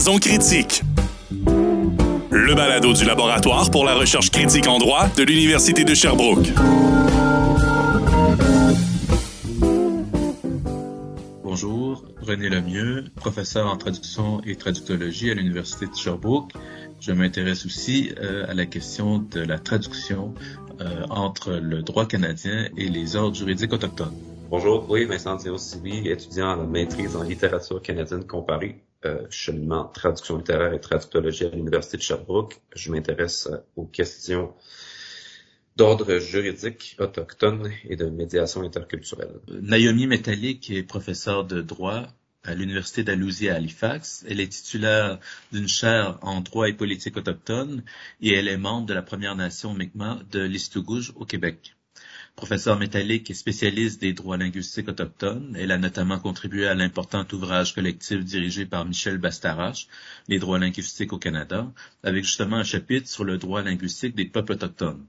Jason critique. Le balado du laboratoire pour la recherche critique en droit de l'Université de Sherbrooke. Bonjour, René Lemieux, professeur en traduction et traductologie à l'Université de Sherbrooke. Je m'intéresse aussi euh, à la question de la traduction euh, entre le droit canadien et les ordres juridiques autochtones. Bonjour, oui, Vincent Dion-Sibi, étudiant à la maîtrise en littérature canadienne comparée, euh, cheminement traduction littéraire et traductologie à l'Université de Sherbrooke. Je m'intéresse euh, aux questions d'ordre juridique autochtone et de médiation interculturelle. Naomi Metallic est professeure de droit à l'Université d'Alousie à Halifax. Elle est titulaire d'une chaire en droit et politique autochtone et elle est membre de la Première Nation Mi'kmaq de l'Istugouge au Québec. Professeur métallique et spécialiste des droits linguistiques autochtones, elle a notamment contribué à l'important ouvrage collectif dirigé par Michel Bastarache, Les droits linguistiques au Canada, avec justement un chapitre sur le droit linguistique des peuples autochtones.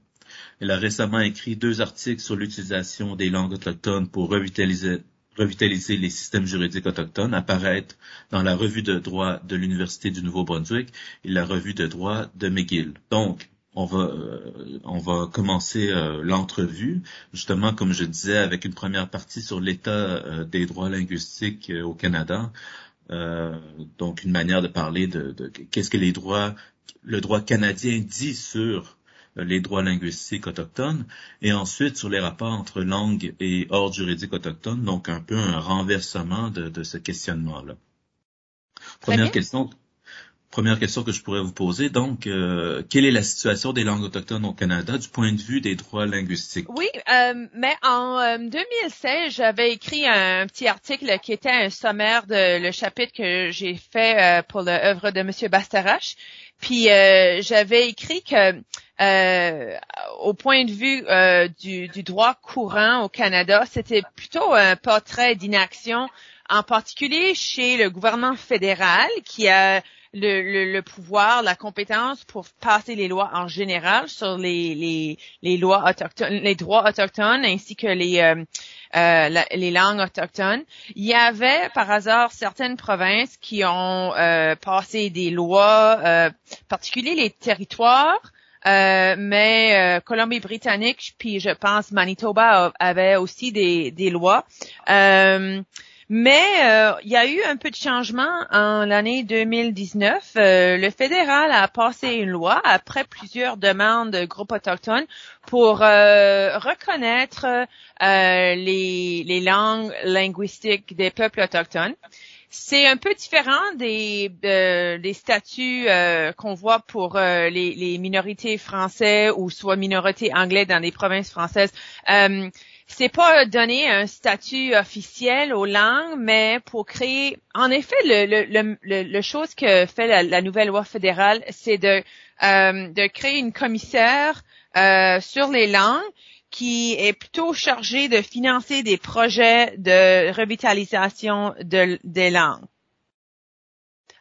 Elle a récemment écrit deux articles sur l'utilisation des langues autochtones pour revitaliser, revitaliser les systèmes juridiques autochtones, apparaître dans la revue de droit de l'Université du Nouveau-Brunswick et la revue de droit de McGill. Donc, on va euh, on va commencer euh, l'entrevue justement comme je disais avec une première partie sur l'état euh, des droits linguistiques au Canada donc une manière de parler de, de qu'est-ce que les droits le droit canadien dit sur les droits linguistiques autochtones et ensuite sur les rapports entre langue et ordre juridique autochtone donc un peu un renversement de, de ce questionnement là première question Première question que je pourrais vous poser, donc, euh, quelle est la situation des langues autochtones au Canada du point de vue des droits linguistiques? Oui, euh, mais en 2016, euh, j'avais écrit un, petit article qui était un sommaire de le chapitre que j'ai fait pour l'œuvre de Monsieur Bastarache. Puis j'avais écrit que au point de vue du, du, droit courant au Canada, c'était plutôt un portrait d'inaction, en particulier chez le gouvernement fédéral qui a le, le, pouvoir, la compétence pour passer les lois en général sur les, les, les lois autochtones, les droits autochtones ainsi que les euh, euh les langues autochtones. Il y avait par hasard certaines provinces qui ont euh, passé des lois, euh, particuliers les territoires. Euh, mais Colombie-Britannique, puis je pense Manitoba avait aussi des, des lois. Euh, mais euh, il y a eu un peu de changement en l'année 2019. Euh, le fédéral a passé une loi après plusieurs demandes de groupes autochtones pour euh, reconnaître les, les, langues linguistiques des peuples autochtones. C'est un peu différent des, des statuts qu'on voit pour les, les, minorités françaises ou soit minorités anglais dans les provinces françaises. C'est pas donner un statut officiel aux langues, mais pour créer, en effet, le, le, le, le chose que fait la, nouvelle loi fédérale, c'est de, euh, de créer une commissaire euh, sur les langues qui est plutôt chargée de financer des projets de revitalisation de, des langues.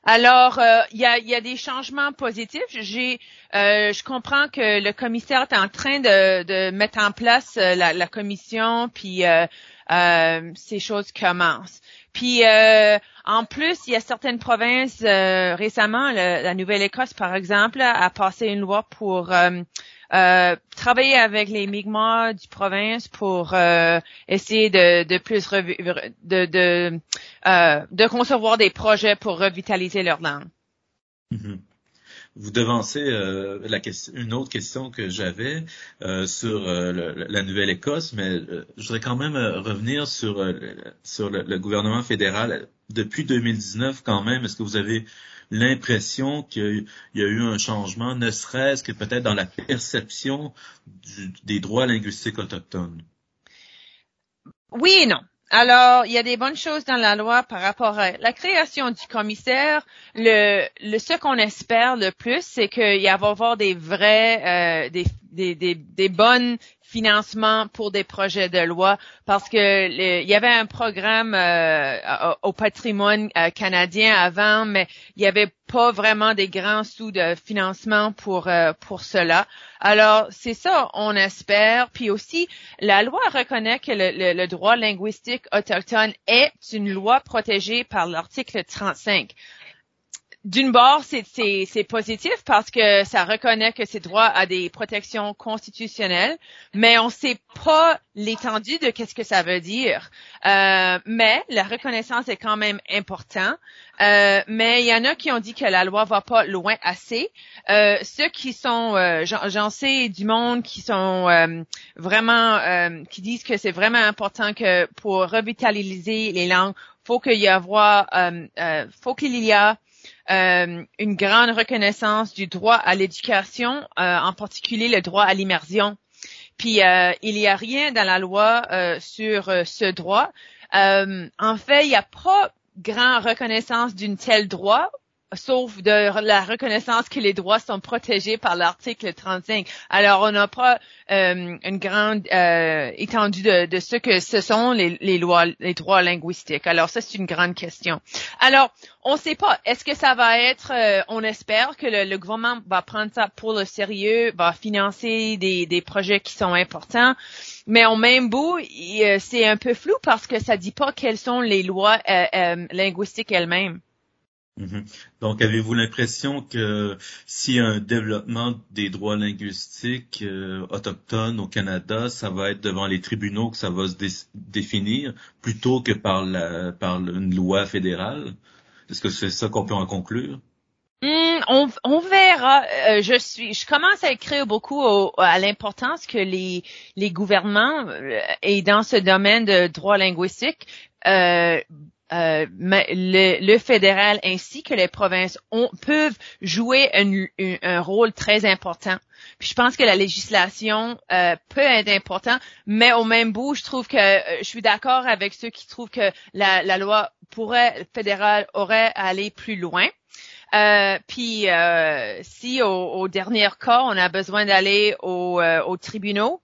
Alors, euh, il y, a, y, a, des changements positifs. J'ai, euh, je comprends que le commissaire est en train de, de mettre en place euh, la, la, commission, puis ces choses commencent. Puis, en plus, il y a certaines provinces récemment, la Nouvelle-Écosse, par exemple, a passé une loi pour euh, travailler avec les Mi'kmaq du province pour euh, essayer de, de plus de de, euh, de concevoir des projets pour revitaliser leur langue. Mm-hmm. Vous devancez euh, la question, une autre question que j'avais euh, sur la Nouvelle-Écosse, mais je voudrais quand même revenir sur sur le, gouvernement fédéral depuis 2019 quand même. Est-ce que vous avez l'impression qu'il y a eu un changement, ne serait-ce que peut-être dans la perception des droits linguistiques autochtones? Oui et non. Alors, il y a des bonnes choses dans la loi par rapport à la création du commissaire. Le, le ce qu'on espère le plus, c'est qu'il va y avoir des vrais, euh, des, des, des bonnes financements pour des projets de loi parce que il y avait un programme euh, au patrimoine euh, canadien avant, mais il n'y avait pas vraiment des grands sous de financement pour euh, pour cela. Alors c'est ça, on espère. Puis aussi, la loi reconnaît que le, le droit linguistique autochtone est une loi protégée par l'article 35 d'une part, c'est positif parce que ça reconnaît que ces droits à des protections constitutionnelles, mais on ne sait pas l'étendue de qu'est-ce que ça veut dire. Euh, mais la reconnaissance est quand même important. Euh, mais il y en a qui ont dit que la loi va pas loin assez. Euh, ceux qui sont, j'en sais du monde qui sont vraiment, qui disent que c'est vraiment important que pour revitaliser les langues, faut qu'il y avoir, faut qu'il y a euh, une grande reconnaissance du droit à l'éducation, euh, en particulier le droit à l'immersion. Puis euh, il n'y a rien dans la loi sur ce droit. en fait, il n'y a pas grande reconnaissance d'une telle droit sauf de la reconnaissance que les droits sont protégés par l'article 35. Alors, on n'a pas euh, une grande euh, étendue de, ce que ce sont les, lois, les droits linguistiques. Alors, ça, c'est une grande question. Alors, on ne sait pas. Est-ce que ça va être, euh, on espère que le, gouvernement va prendre ça pour le sérieux, va financer des, des projets qui sont importants. Mais en même bout, c'est un peu flou parce que ça dit pas quelles sont les lois linguistiques elles-mêmes. Mhm. Donc, avez-vous l'impression que s'il y a un développement des droits linguistiques euh, autochtones au Canada, ça va être devant les tribunaux que ça va se définir plutôt que par, la, par une loi fédérale? Est-ce que c'est ça qu'on peut en conclure? Hmm, on, verra. Euh, je suis, je commence à écrire beaucoup à l'importance que les, les gouvernements euh, et dans ce domaine de droit linguistique euh, euh, le, fédéral ainsi que les provinces ont, peuvent jouer un, rôle très important. Puis je pense que la législation euh, peut être importante, mais au même bout, je trouve que euh, je suis d'accord avec ceux qui trouvent que la, loi pourrait fédérale aurait à aller plus loin. puis si au, dernier cas, on a besoin d'aller au, aux tribunaux,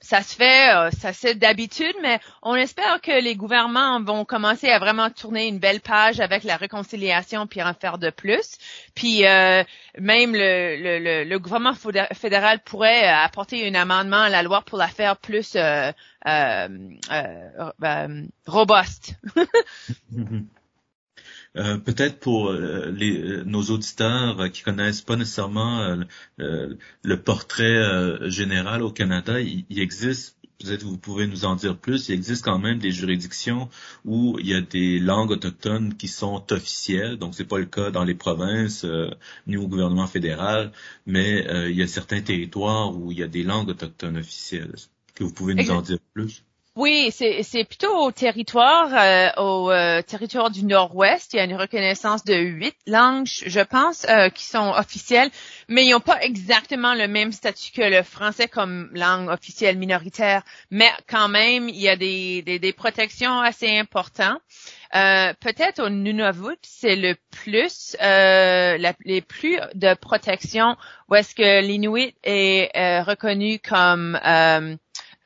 ça se fait, euh, ça fait d'habitude, mais on espère que les gouvernements vont commencer à vraiment tourner une belle page avec la réconciliation puis en faire de plus. Puis euh, même le, le, le, gouvernement fédéral pourrait apporter un amendement à la loi pour la faire plus euh, robuste. Euh, peut-être pour euh, les, euh, nos auditeurs qui connaissent pas nécessairement le portrait général au Canada, il, existe peut-être vous pouvez nous en dire plus, il existe quand même des juridictions où il y a des langues autochtones qui sont officielles, donc c'est pas le cas dans les provinces ni au gouvernement fédéral, mais il y a certains territoires où il y a des langues autochtones officielles. Que vous pouvez nous en dire plus? Oui, c'est plutôt au territoire, euh, au euh, territoire du Nord-Ouest. Il y a une reconnaissance de huit langues, je pense, euh, qui sont officielles, mais ils n'ont pas exactement le même statut que le français comme langue officielle minoritaire. Mais quand même, il y a des, protections assez importantes. Peut-être au Nunavut, c'est le plus, les plus de protection où est-ce que l'Inuit est reconnu comme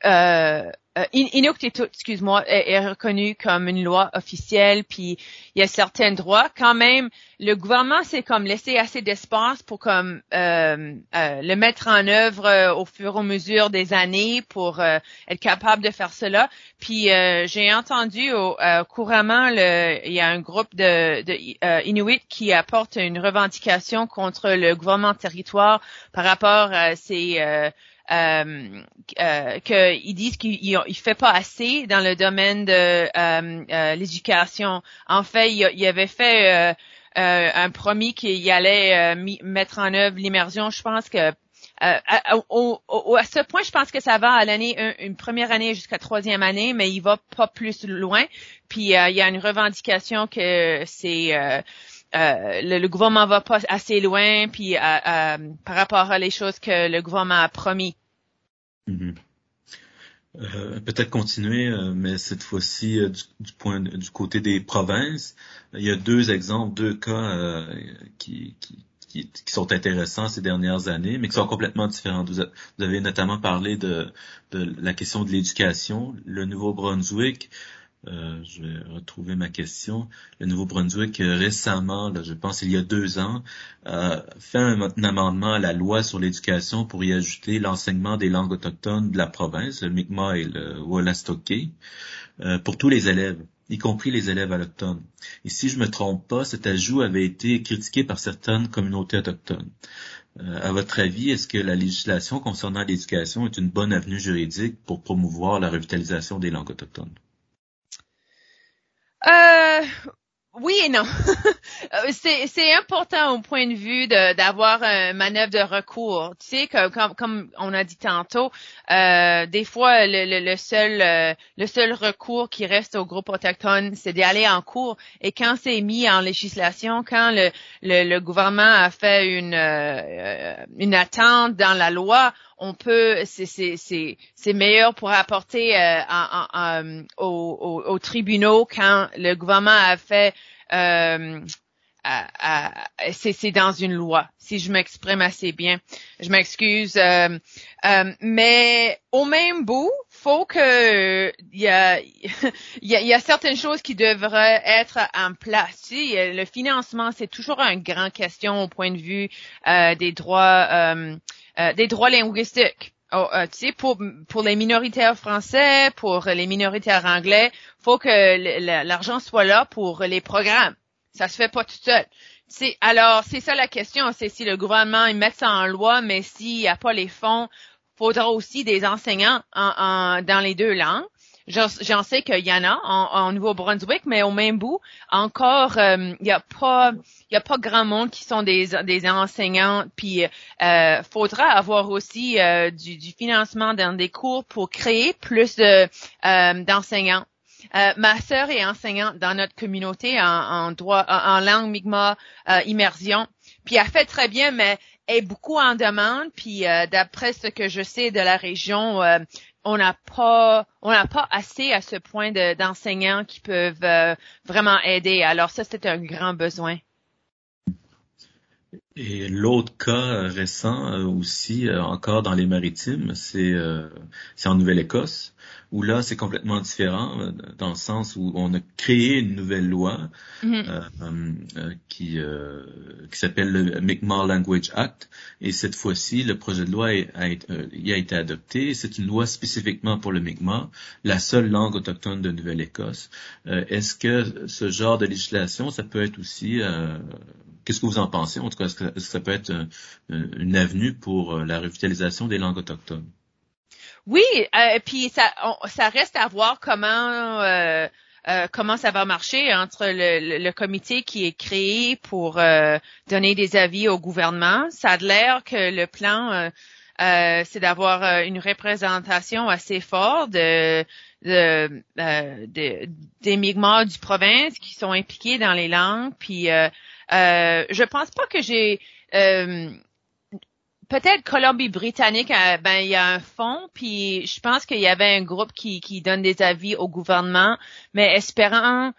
euh, euh, Inuktitut, excuse-moi, est, reconnu comme une loi officielle, puis il y a certains droits. Quand même, le gouvernement s'est comme laissé assez d'espace pour comme euh, euh, le mettre en œuvre euh, au fur et à mesure des années pour euh, être capable de faire cela. Puis j'ai entendu au, couramment, le, il y a un groupe de, de Inuit qui apporte une revendication contre le gouvernement territoire par rapport à ces euh, euh, qu'ils disent qu'il ne fait pas assez dans le domaine de euh, euh, l'éducation. En fait, il, avait fait un promis qu'il allait mettre en œuvre l'immersion. Je pense que à, ce point, je pense que ça va à l'année une, première année jusqu'à troisième année, mais il va pas plus loin. Puis il y a une revendication que c'est le, le, gouvernement va pas assez loin, puis par rapport à les choses que le gouvernement a promis. Mhm. Euh, peut-être continuer, euh, mais cette fois-ci euh, du, point du côté des provinces. Il y a deux exemples, deux cas qui, qui, sont intéressants ces dernières années, mais qui sont complètement différents. Vous, avez notamment parlé de, de la question de l'éducation. Le Nouveau-Brunswick, euh, je vais retrouver ma question. Le Nouveau-Brunswick, euh, récemment, je pense il y a deux ans, a fait un, amendement à la loi sur l'éducation pour y ajouter l'enseignement des langues autochtones de la province, le Mi'kmaq et le Wolastoqey, euh, pour tous les élèves y compris les élèves autochtones. Et si je me trompe pas, cet ajout avait été critiqué par certaines communautés autochtones. Euh, à votre avis, est-ce que la législation concernant l'éducation est une bonne avenue juridique pour promouvoir la revitalisation des langues autochtones? Euh, oui et non. Euh, c'est important au point de vue d'avoir un manœuvre de recours. Tu sais, comme, comme, on a dit tantôt, euh, des fois le, seul euh, le seul recours qui reste au groupe autochtone, c'est d'aller en cours. Et quand c'est mis en législation, quand le, le, gouvernement a fait une une attente dans la loi, on peut, c'est meilleur pour apporter euh, aux, tribunaux quand le gouvernement a fait, euh, c'est dans une loi, si je m'exprime assez bien. Je m'excuse, euh, mais au même bout, faut que il y a, y, a, certaines choses qui devraient être en place. le financement, c'est toujours une grande question au point de vue des droits euh, des droits linguistiques. Oh, euh, tu sais, pour, pour les minoritaires français, pour les minoritaires anglais, faut que l'argent soit là pour les programmes. Ça se fait pas tout seul. C'est, alors, c'est ça la question, c'est si le gouvernement met ça en loi, mais s'il n'y a pas les fonds, faudra aussi des enseignants en, dans les deux langues. J'en sais qu'il y en a en, Nouveau-Brunswick, mais au même bout, encore, euh, il n'y a pas, il a pas grand monde qui sont des, des enseignants. Puis, euh, faudra avoir aussi euh, du, du, financement dans des cours pour créer plus de euh, d'enseignants. ma sœur est enseignante dans notre communauté en, en droit, en, langue Mi'kmaq immersion. Puis elle fait très bien, mais est beaucoup en demande. Puis d'après ce que je sais de la région, on n'a pas on n'a pas assez à ce point d'enseignants qui peuvent euh, vraiment aider. Alors ça, c'est un grand besoin. Et l'autre cas récent euh, aussi, euh, encore dans les maritimes, c'est en Nouvelle-Écosse où là, c'est complètement différent, euh, dans le sens où on a créé une nouvelle loi mm-hmm. euh, euh, qui, qui s'appelle le Mi'kmaq Language Act. Et cette fois-ci, le projet de loi a, y a été adopté. C'est une loi spécifiquement pour le Mi'kmaq, la seule langue autochtone de Nouvelle-Écosse. Est-ce que ce genre de législation, ça peut être aussi... Qu'est-ce que vous en pensez? En tout cas, est-ce que ça peut être une avenue pour la revitalisation des langues autochtones? Oui, euh, puis ça, ça reste à voir comment euh, euh, comment ça va marcher entre le, le, comité qui est créé pour euh, donner des avis au gouvernement. Ça a l'air que le plan, c'est d'avoir une représentation assez forte de, de, de, des migrants du province qui sont impliqués dans les langues. Puis, je pense pas que j'ai peut-être Colombie-Britannique, euh, ben il y a un fonds, puis je pense qu'il y avait un groupe qui, qui donne des avis au gouvernement, mais espérant,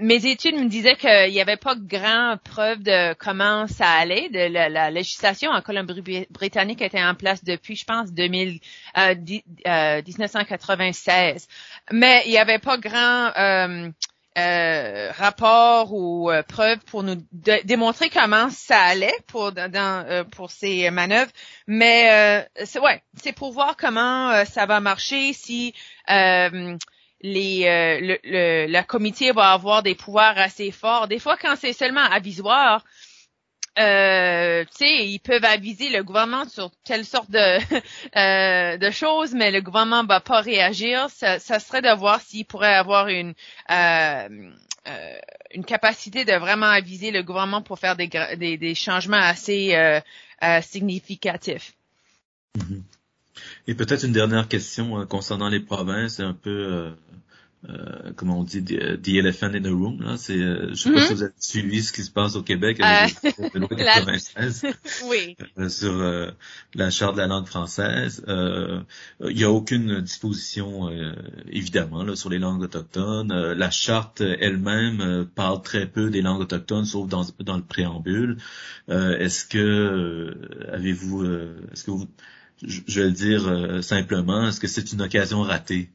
mes études me disaient qu'il n'y avait pas grand preuve de comment ça allait. De la, législation en Colombie-Britannique était en place depuis, je pense, 2000, euh, 1996. Euh, mais il n'y avait pas grand euh, euh, rapport ou euh, preuves pour nous démontrer comment ça allait pour dans, euh, pour ces manœuvres, mais c'est ouais, c'est pour voir comment ça va marcher si les le, la comité va avoir des pouvoirs assez forts. Des fois, quand c'est seulement avisoire, euh, tu sais, ils peuvent aviser le gouvernement sur telle sorte de, euh, de choses, mais le gouvernement va pas réagir. Ça, ça serait de voir s'il pourrait avoir une euh, euh, une capacité de vraiment aviser le gouvernement pour faire des, des, des changements assez euh, euh, significatifs. Mm-hmm. Et peut-être une dernière question concernant les provinces, un peu euh, comment on dit, the, the, elephant in the room. Là, c'est, euh, je sais pas mm-hmm. si vous avez suivi ce qui se passe au Québec avec euh, de loi 96 oui. Euh, sur euh, la charte de la langue française. Il n'y a aucune disposition, évidemment, là, sur les langues autochtones. la charte elle-même parle très peu des langues autochtones, sauf dans, dans le préambule. est-ce que avez-vous, est-ce que vous, je vais le dire simplement, est-ce que c'est une occasion ratée?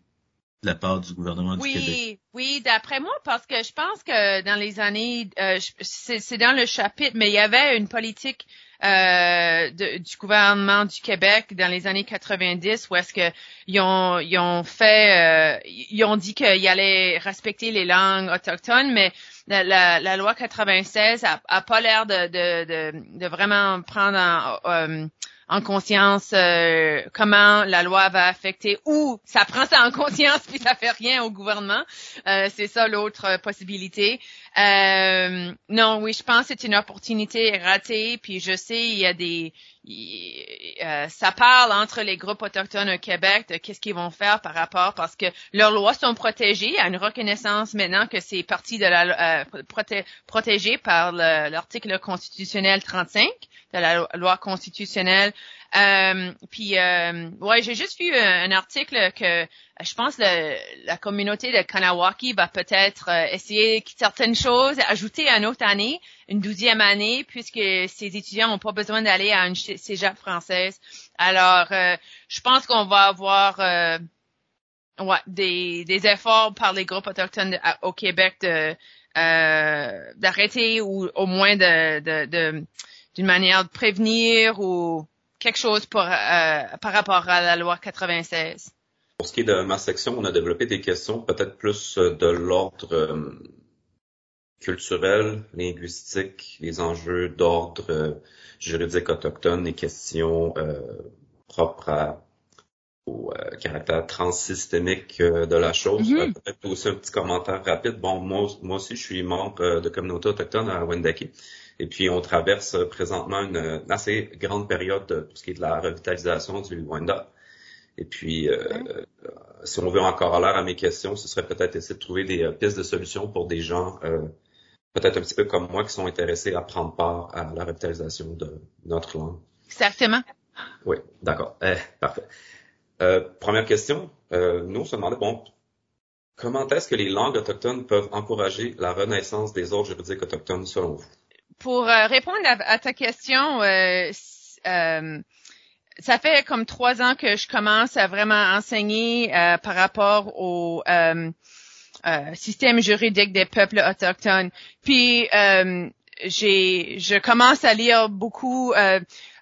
De la part du gouvernement du Québec. Oui, d'après moi, parce que je pense que dans les années, euh, c'est dans le chapitre, mais il y avait une politique euh, du gouvernement du Québec dans les années 90 où est-ce que ils ont ils ont fait euh, ils ont dit qu'ils allaient respecter les langues autochtones, mais la, la, loi 96 a, a pas l'air de, de, de, de, vraiment prendre en, euh, en conscience euh, comment la loi va affecter ou ça prend ça en conscience puis ça fait rien au gouvernement. Euh, c'est ça l'autre possibilité. Euh, non, oui, je pense que c'est une opportunité ratée. Puis je sais, il y a des, ça parle entre les groupes autochtones au Québec de qu'est-ce qu'ils vont faire par rapport parce que leurs lois sont protégées. A une reconnaissance maintenant que c'est partie de la protégée par l'article constitutionnel 35 de la loi constitutionnelle. Euh, puis, euh, ouais, j'ai juste vu un, article que je pense que la communauté de Kanawaki va peut-être euh, essayer certaines choses, ajouter une autre année, une douzième année, puisque ces étudiants n'ont pas besoin d'aller à une cégep française. Alors, euh, je pense qu'on va avoir ouais, des, des efforts par les groupes autochtones au Québec de d'arrêter ou au moins de, de, de d'une manière de prévenir ou quelque chose pour, euh, par rapport à la loi 96? Pour ce qui est de ma section, on a développé des questions peut-être plus euh, de l'ordre euh, culturel, linguistique, les enjeux d'ordre juridique autochtone, les questions propres au caractère transsystémique de la chose. Mm-hmm. Peut-être aussi un petit commentaire rapide. Bon, moi, moi aussi, je suis membre de communauté autochtone à Wendake. Et puis, on traverse présentement une, assez grande période de tout ce qui est de la revitalisation du Wanda. Et puis, euh, euh, si on veut encore l'air à mes questions, ce serait peut-être essayer de trouver des euh, pistes de solutions pour des gens, peut-être un petit peu comme moi, qui sont intéressés à prendre part à la revitalisation de notre langue. Exactement. Oui, d'accord. Eh, parfait. première question. nous, on se demandait, bon, comment est-ce que les langues autochtones peuvent encourager la renaissance des ordres juridiques autochtones selon vous? Pour euh, répondre à, ta question, euh, euh, ça fait comme trois ans que je commence à vraiment enseigner par rapport au système juridique des peuples autochtones. Puis j'ai, je commence à lire beaucoup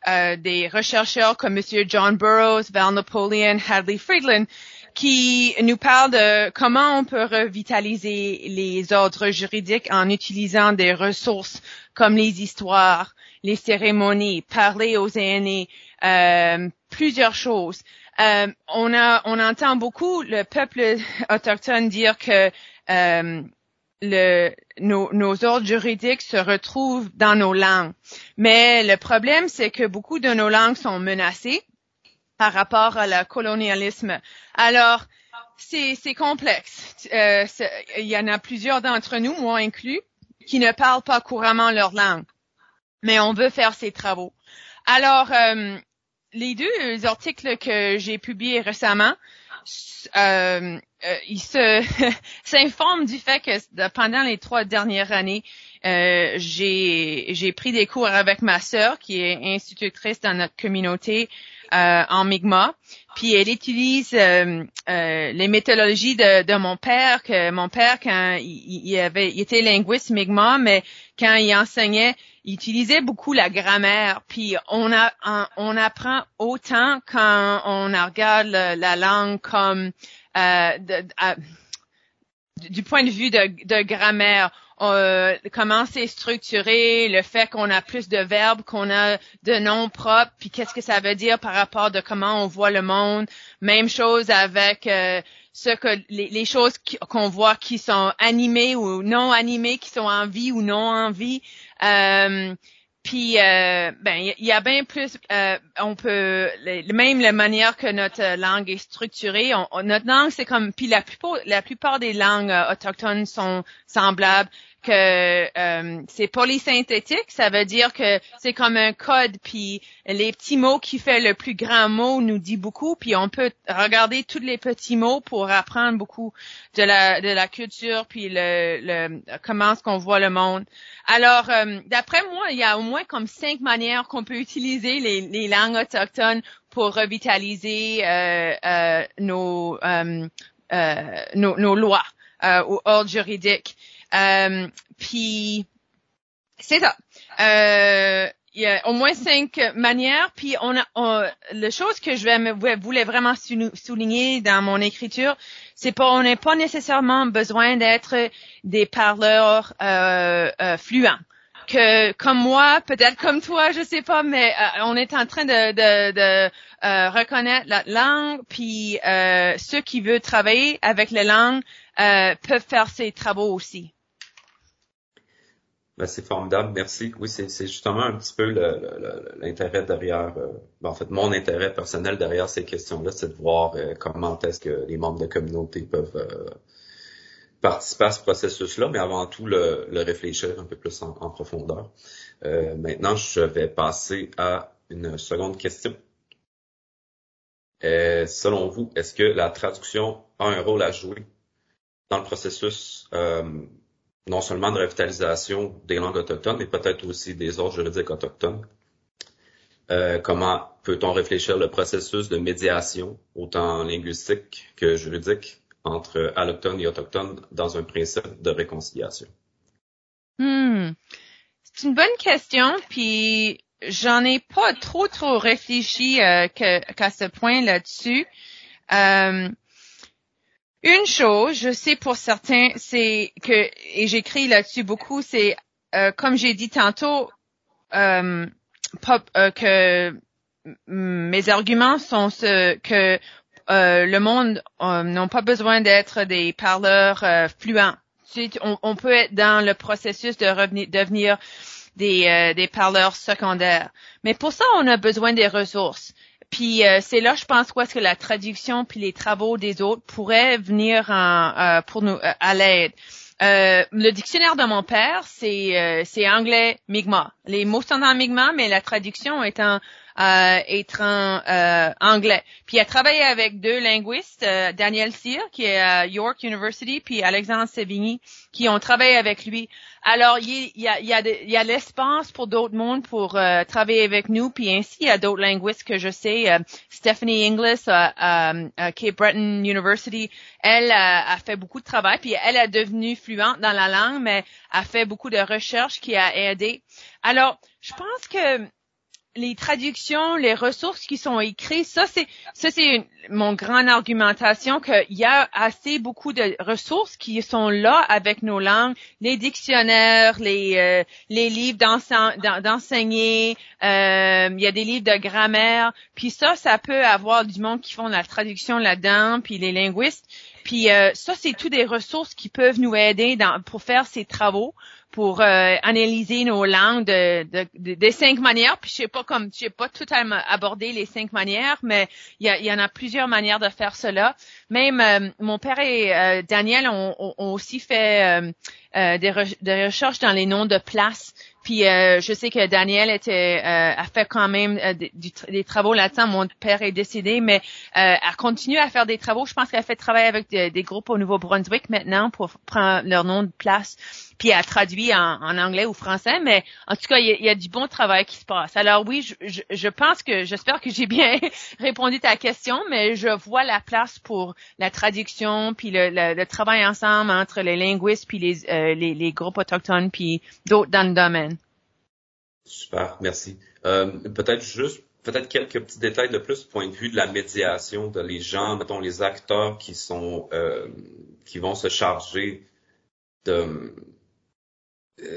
des chercheurs comme Monsieur John Burroughs, Val Napoleon, Hadley Friedland, qui nous parle de comment on peut revitaliser les ordres juridiques en utilisant des ressources comme les histoires, les cérémonies, parler aux aînés, euh, plusieurs choses. Euh, on a, on entend beaucoup le peuple autochtone dire que euh, le, nos, nos, ordres juridiques se retrouvent dans nos langues. Mais le problème, c'est que beaucoup de nos langues sont menacées par rapport à le colonialisme. Alors, c'est complexe. Euh, il y en a plusieurs d'entre nous, moi inclus, qui ne parlent pas couramment leur langue. Mais on veut faire ces travaux. Alors, euh, les deux articles que j'ai publiés récemment, euh, euh ils s'informent du fait que pendant les trois dernières années, euh, j'ai pris des cours avec ma sœur qui est institutrice dans notre communauté euh, en Mi'kmaq. Puis elle utilise euh, euh, les méthodologies de, de, mon père, que mon père, quand il, il avait, il était linguiste Mi'kmaq, mais quand il enseignait, il utilisait beaucoup la grammaire. Puis on a, on apprend autant quand on regarde la, langue comme de, du point de vue de, de grammaire euh, comment c'est structuré, le fait qu'on a plus de verbes, qu'on a de noms propres, puis qu'est-ce que ça veut dire par rapport de comment on voit le monde. Même chose avec euh, ce que les, choses qu'on voit qui sont animées ou non animées, qui sont en vie ou non en vie. Euh, puis euh, ben il y, a bien plus euh, on peut même la manière que notre langue est structurée notre langue c'est comme puis la plupart la plupart des langues autochtones sont semblables que euh, c'est polysynthétique, ça veut dire que c'est comme un code, puis les petits mots qui fait le plus grand mot nous dit beaucoup, puis on peut regarder tous les petits mots pour apprendre beaucoup de la de la culture, puis le, le comment est-ce qu'on voit le monde. Alors, euh, d'après moi, il y a au moins comme cinq manières qu'on peut utiliser les, les langues autochtones pour revitaliser euh, euh nos, euh, nos, nos lois ou ordres juridiques. Euh, puis c'est ça. Euh, il y a au moins cinq manières. Puis on a on, la chose que je voulais vraiment souligner dans mon écriture, c'est pas on n'est pas nécessairement besoin d'être des parleurs euh, euh, fluents. Que comme moi, peut-être comme toi, je sais pas, mais euh, on est en train de, de, de euh, reconnaître la langue. Puis ceux qui veulent travailler avec les langues peuvent faire ces travaux aussi. Ben, c'est formidable, merci. Oui, c'est justement un petit peu l'intérêt derrière, euh, ben, en fait, mon intérêt personnel derrière ces questions-là, c'est de voir euh, comment est-ce que les membres de communauté peuvent euh, participer à ce processus-là, mais avant tout le, réfléchir un peu plus en, profondeur. maintenant, je vais passer à une seconde question. selon vous, est-ce que la traduction a un rôle à jouer dans le processus non seulement de revitalisation des langues autochtones, mais peut-être aussi des ordres juridiques autochtones. Euh, comment peut-on réfléchir le processus de médiation, autant linguistique que juridique, entre allochtones et autochtones dans un principe de réconciliation? Hmm. C'est une bonne question, puis j'en ai pas trop trop réfléchi euh, qu'à ce point là-dessus. Euh, une chose, je sais pour certains, c'est que, et j'écris là-dessus beaucoup, c'est, euh, comme j'ai dit tantôt, euh, euh, que mes arguments sont ce, que le monde n'a pas besoin d'être des parleurs fluents. On, on, peut être dans le processus de revenir, devenir des, des parleurs secondaires. Mais pour ça, on a besoin des ressources. Puis euh, c'est là, je pense, où est-ce que la traduction puis les travaux des autres pourraient venir en, euh, pour nous euh, à l'aide. le dictionnaire de mon père, c'est c'est anglais Mi'kmaq. Les mots sont en Mi'kmaq, mais la traduction est en est en anglais. Puis a travaillé avec deux linguistes, Daniel Cyr, qui est à York University, puis Alexandre Sevigny, qui ont travaillé avec lui. Alors, il y a, il y a, il y a l'espace pour d'autres mondes pour euh, travailler avec nous, puis ainsi, il y a d'autres linguistes que je sais. Euh, Stephanie Inglis à, Cape Breton University, elle a fait beaucoup de travail, puis elle est devenue fluente dans la langue, mais a fait beaucoup de recherches qui a aidé. Alors, je pense que les traductions, les ressources qui sont écrites, ça c'est ça c'est mon grande argumentation qu'il y a assez beaucoup de ressources qui sont là avec nos langues, les dictionnaires, les euh, les livres d'enseigner, euh, il y a des livres de grammaire, puis ça ça peut avoir du monde qui font la traduction là-dedans, puis les linguistes, puis euh, ça c'est tout des ressources qui peuvent nous aider dans, pour faire ces travaux pour euh, analyser nos langues de, de, de, cinq manières. Puis je sais pas comme je sais pas totalement abordé les cinq manières, mais il y, y, en a plusieurs manières de faire cela. Même euh, mon père et euh, Daniel ont, ont, aussi fait des, des, recherches dans les noms de places. Puis je sais que Daniel était a fait quand même des, travaux là-dedans. Mon père est décédé, mais a continué à faire des travaux. Je pense qu'elle a fait travailler avec des, des groupes au Nouveau-Brunswick maintenant pour prendre leur nom de place puis à traduit en, anglais ou français, mais en tout cas, il y, a, du bon travail qui se passe. Alors oui, je, je, pense que, j'espère que j'ai bien répondu à ta question, mais je vois la place pour la traduction, puis le, travail ensemble entre les linguistes, puis les, euh, les, groupes autochtones, puis d'autres dans le domaine. Super, merci. Euh, peut-être juste peut-être quelques petits détails de plus point de vue de la médiation de les gens, mettons les acteurs qui sont euh, qui vont se charger de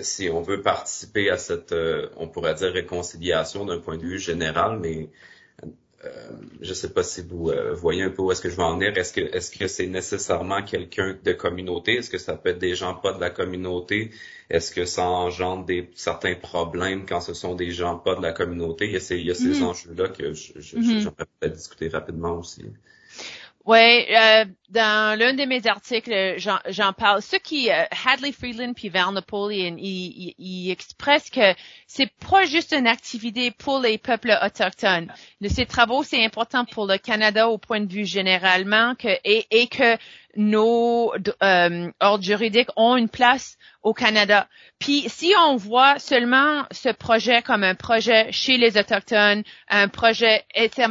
si on veut participer à cette, euh, on pourrait dire réconciliation d'un point de vue général, mais euh, je sais pas si vous euh, voyez un peu où est-ce que je veux en venir. Est-ce que est-ce que c'est nécessairement quelqu'un de communauté? Est-ce que ça peut être des gens pas de la communauté? Est-ce que ça engendre des certains problèmes quand ce sont des gens pas de la communauté? Il y a ces, il y a ces mm-hmm. enjeux-là que je, je, mm-hmm. j'aimerais peut-être discuter rapidement aussi. Oui, euh, dans l'un de mes articles, j'en parle. Ce qui, euh, Hadley Freeland puis Val Napoleon, ils, ils, expressent que c'est pas juste une activité pour les peuples autochtones. De ces travaux, c'est important pour le Canada au point de vue généralement que et, et que nos euh, ordres juridiques ont une place au Canada. Puis si on voit seulement ce projet comme un projet chez les Autochtones, un projet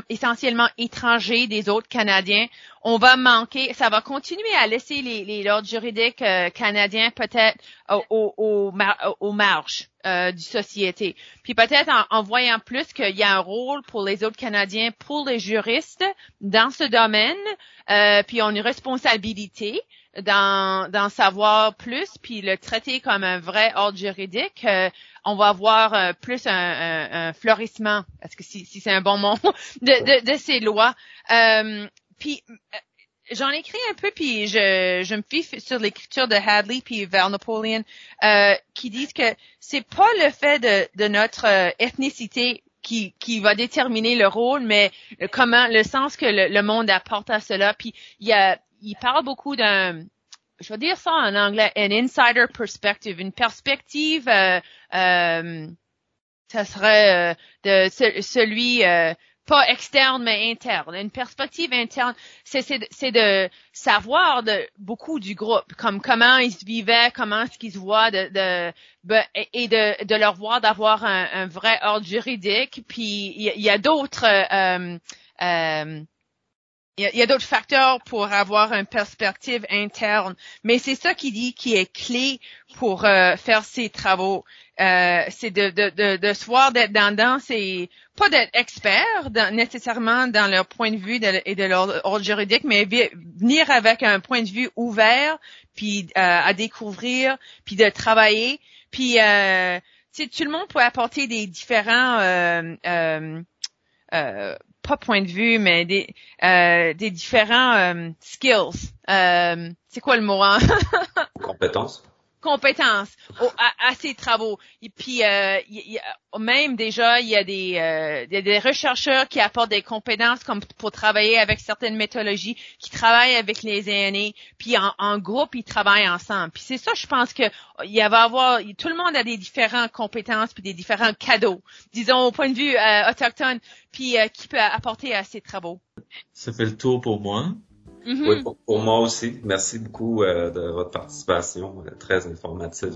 essentiellement étranger des autres Canadiens, on va manquer, ça va continuer à laisser les, les ordres juridiques euh, canadiens peut-être au, au, au, marge euh, du société. Puis peut-être en, en, voyant plus qu'il y a un rôle pour les autres Canadiens, pour les juristes dans ce domaine, euh, puis on a une responsabilité d'en savoir plus, puis le traiter comme un vrai ordre juridique, euh, on va avoir euh, plus un, un, un, florissement, parce que si, si c'est un bon mot, de, de, de ces lois. Euh, puis j'en ai écrit un peu, puis je, je me fie sur l'écriture de Hadley puis Val Napoleon, qui disent que c'est pas le fait de, de notre ethnicité qui, qui va déterminer le rôle, mais comment le sens que le, le monde apporte à cela. Puis il y a il parle beaucoup d'un, je vais dire ça en anglais, an insider perspective, une perspective, euh, euh, ça serait euh, de celui pas externe mais interne. Une perspective interne, c'est de savoir de beaucoup du groupe, comme comment ils se vivaient, comment est-ce qu'ils se voient, de, de, ben, et de, de leur voir d'avoir un, un, vrai ordre juridique. Puis il y, a d'autres euh, euh, il y a, d'autres facteurs pour avoir une perspective interne, mais c'est ça qui dit qui est clé pour euh, faire ces travaux. Euh, c'est de, de, de, de se voir d'être dans, c'est pas d'être expert nécessairement dans leur point de vue et de leur ordre juridique, mais venir avec un point de vue ouvert, puis euh, à découvrir, puis de travailler, puis euh, tout le monde peut apporter des différents euh, pas point de vue, mais des, euh, des différents euh, skills. Euh, c'est quoi le mot? Hein? Compétences compétences à, ces travaux. Et puis euh, même déjà, il y a des, euh, des chercheurs qui apportent des compétences comme pour travailler avec certaines méthodologies, qui travaillent avec les aînés, puis en, groupe ils travaillent ensemble. Puis c'est ça, je pense que il va avoir tout le monde a des différentes compétences puis des différents cadeaux, disons au point de vue euh, autochtone, puis qui peut apporter à ces travaux. Ça fait le tour pour moi. Mm-hmm. Oui, pour, moi aussi. Merci beaucoup euh, de votre participation, euh, très informative.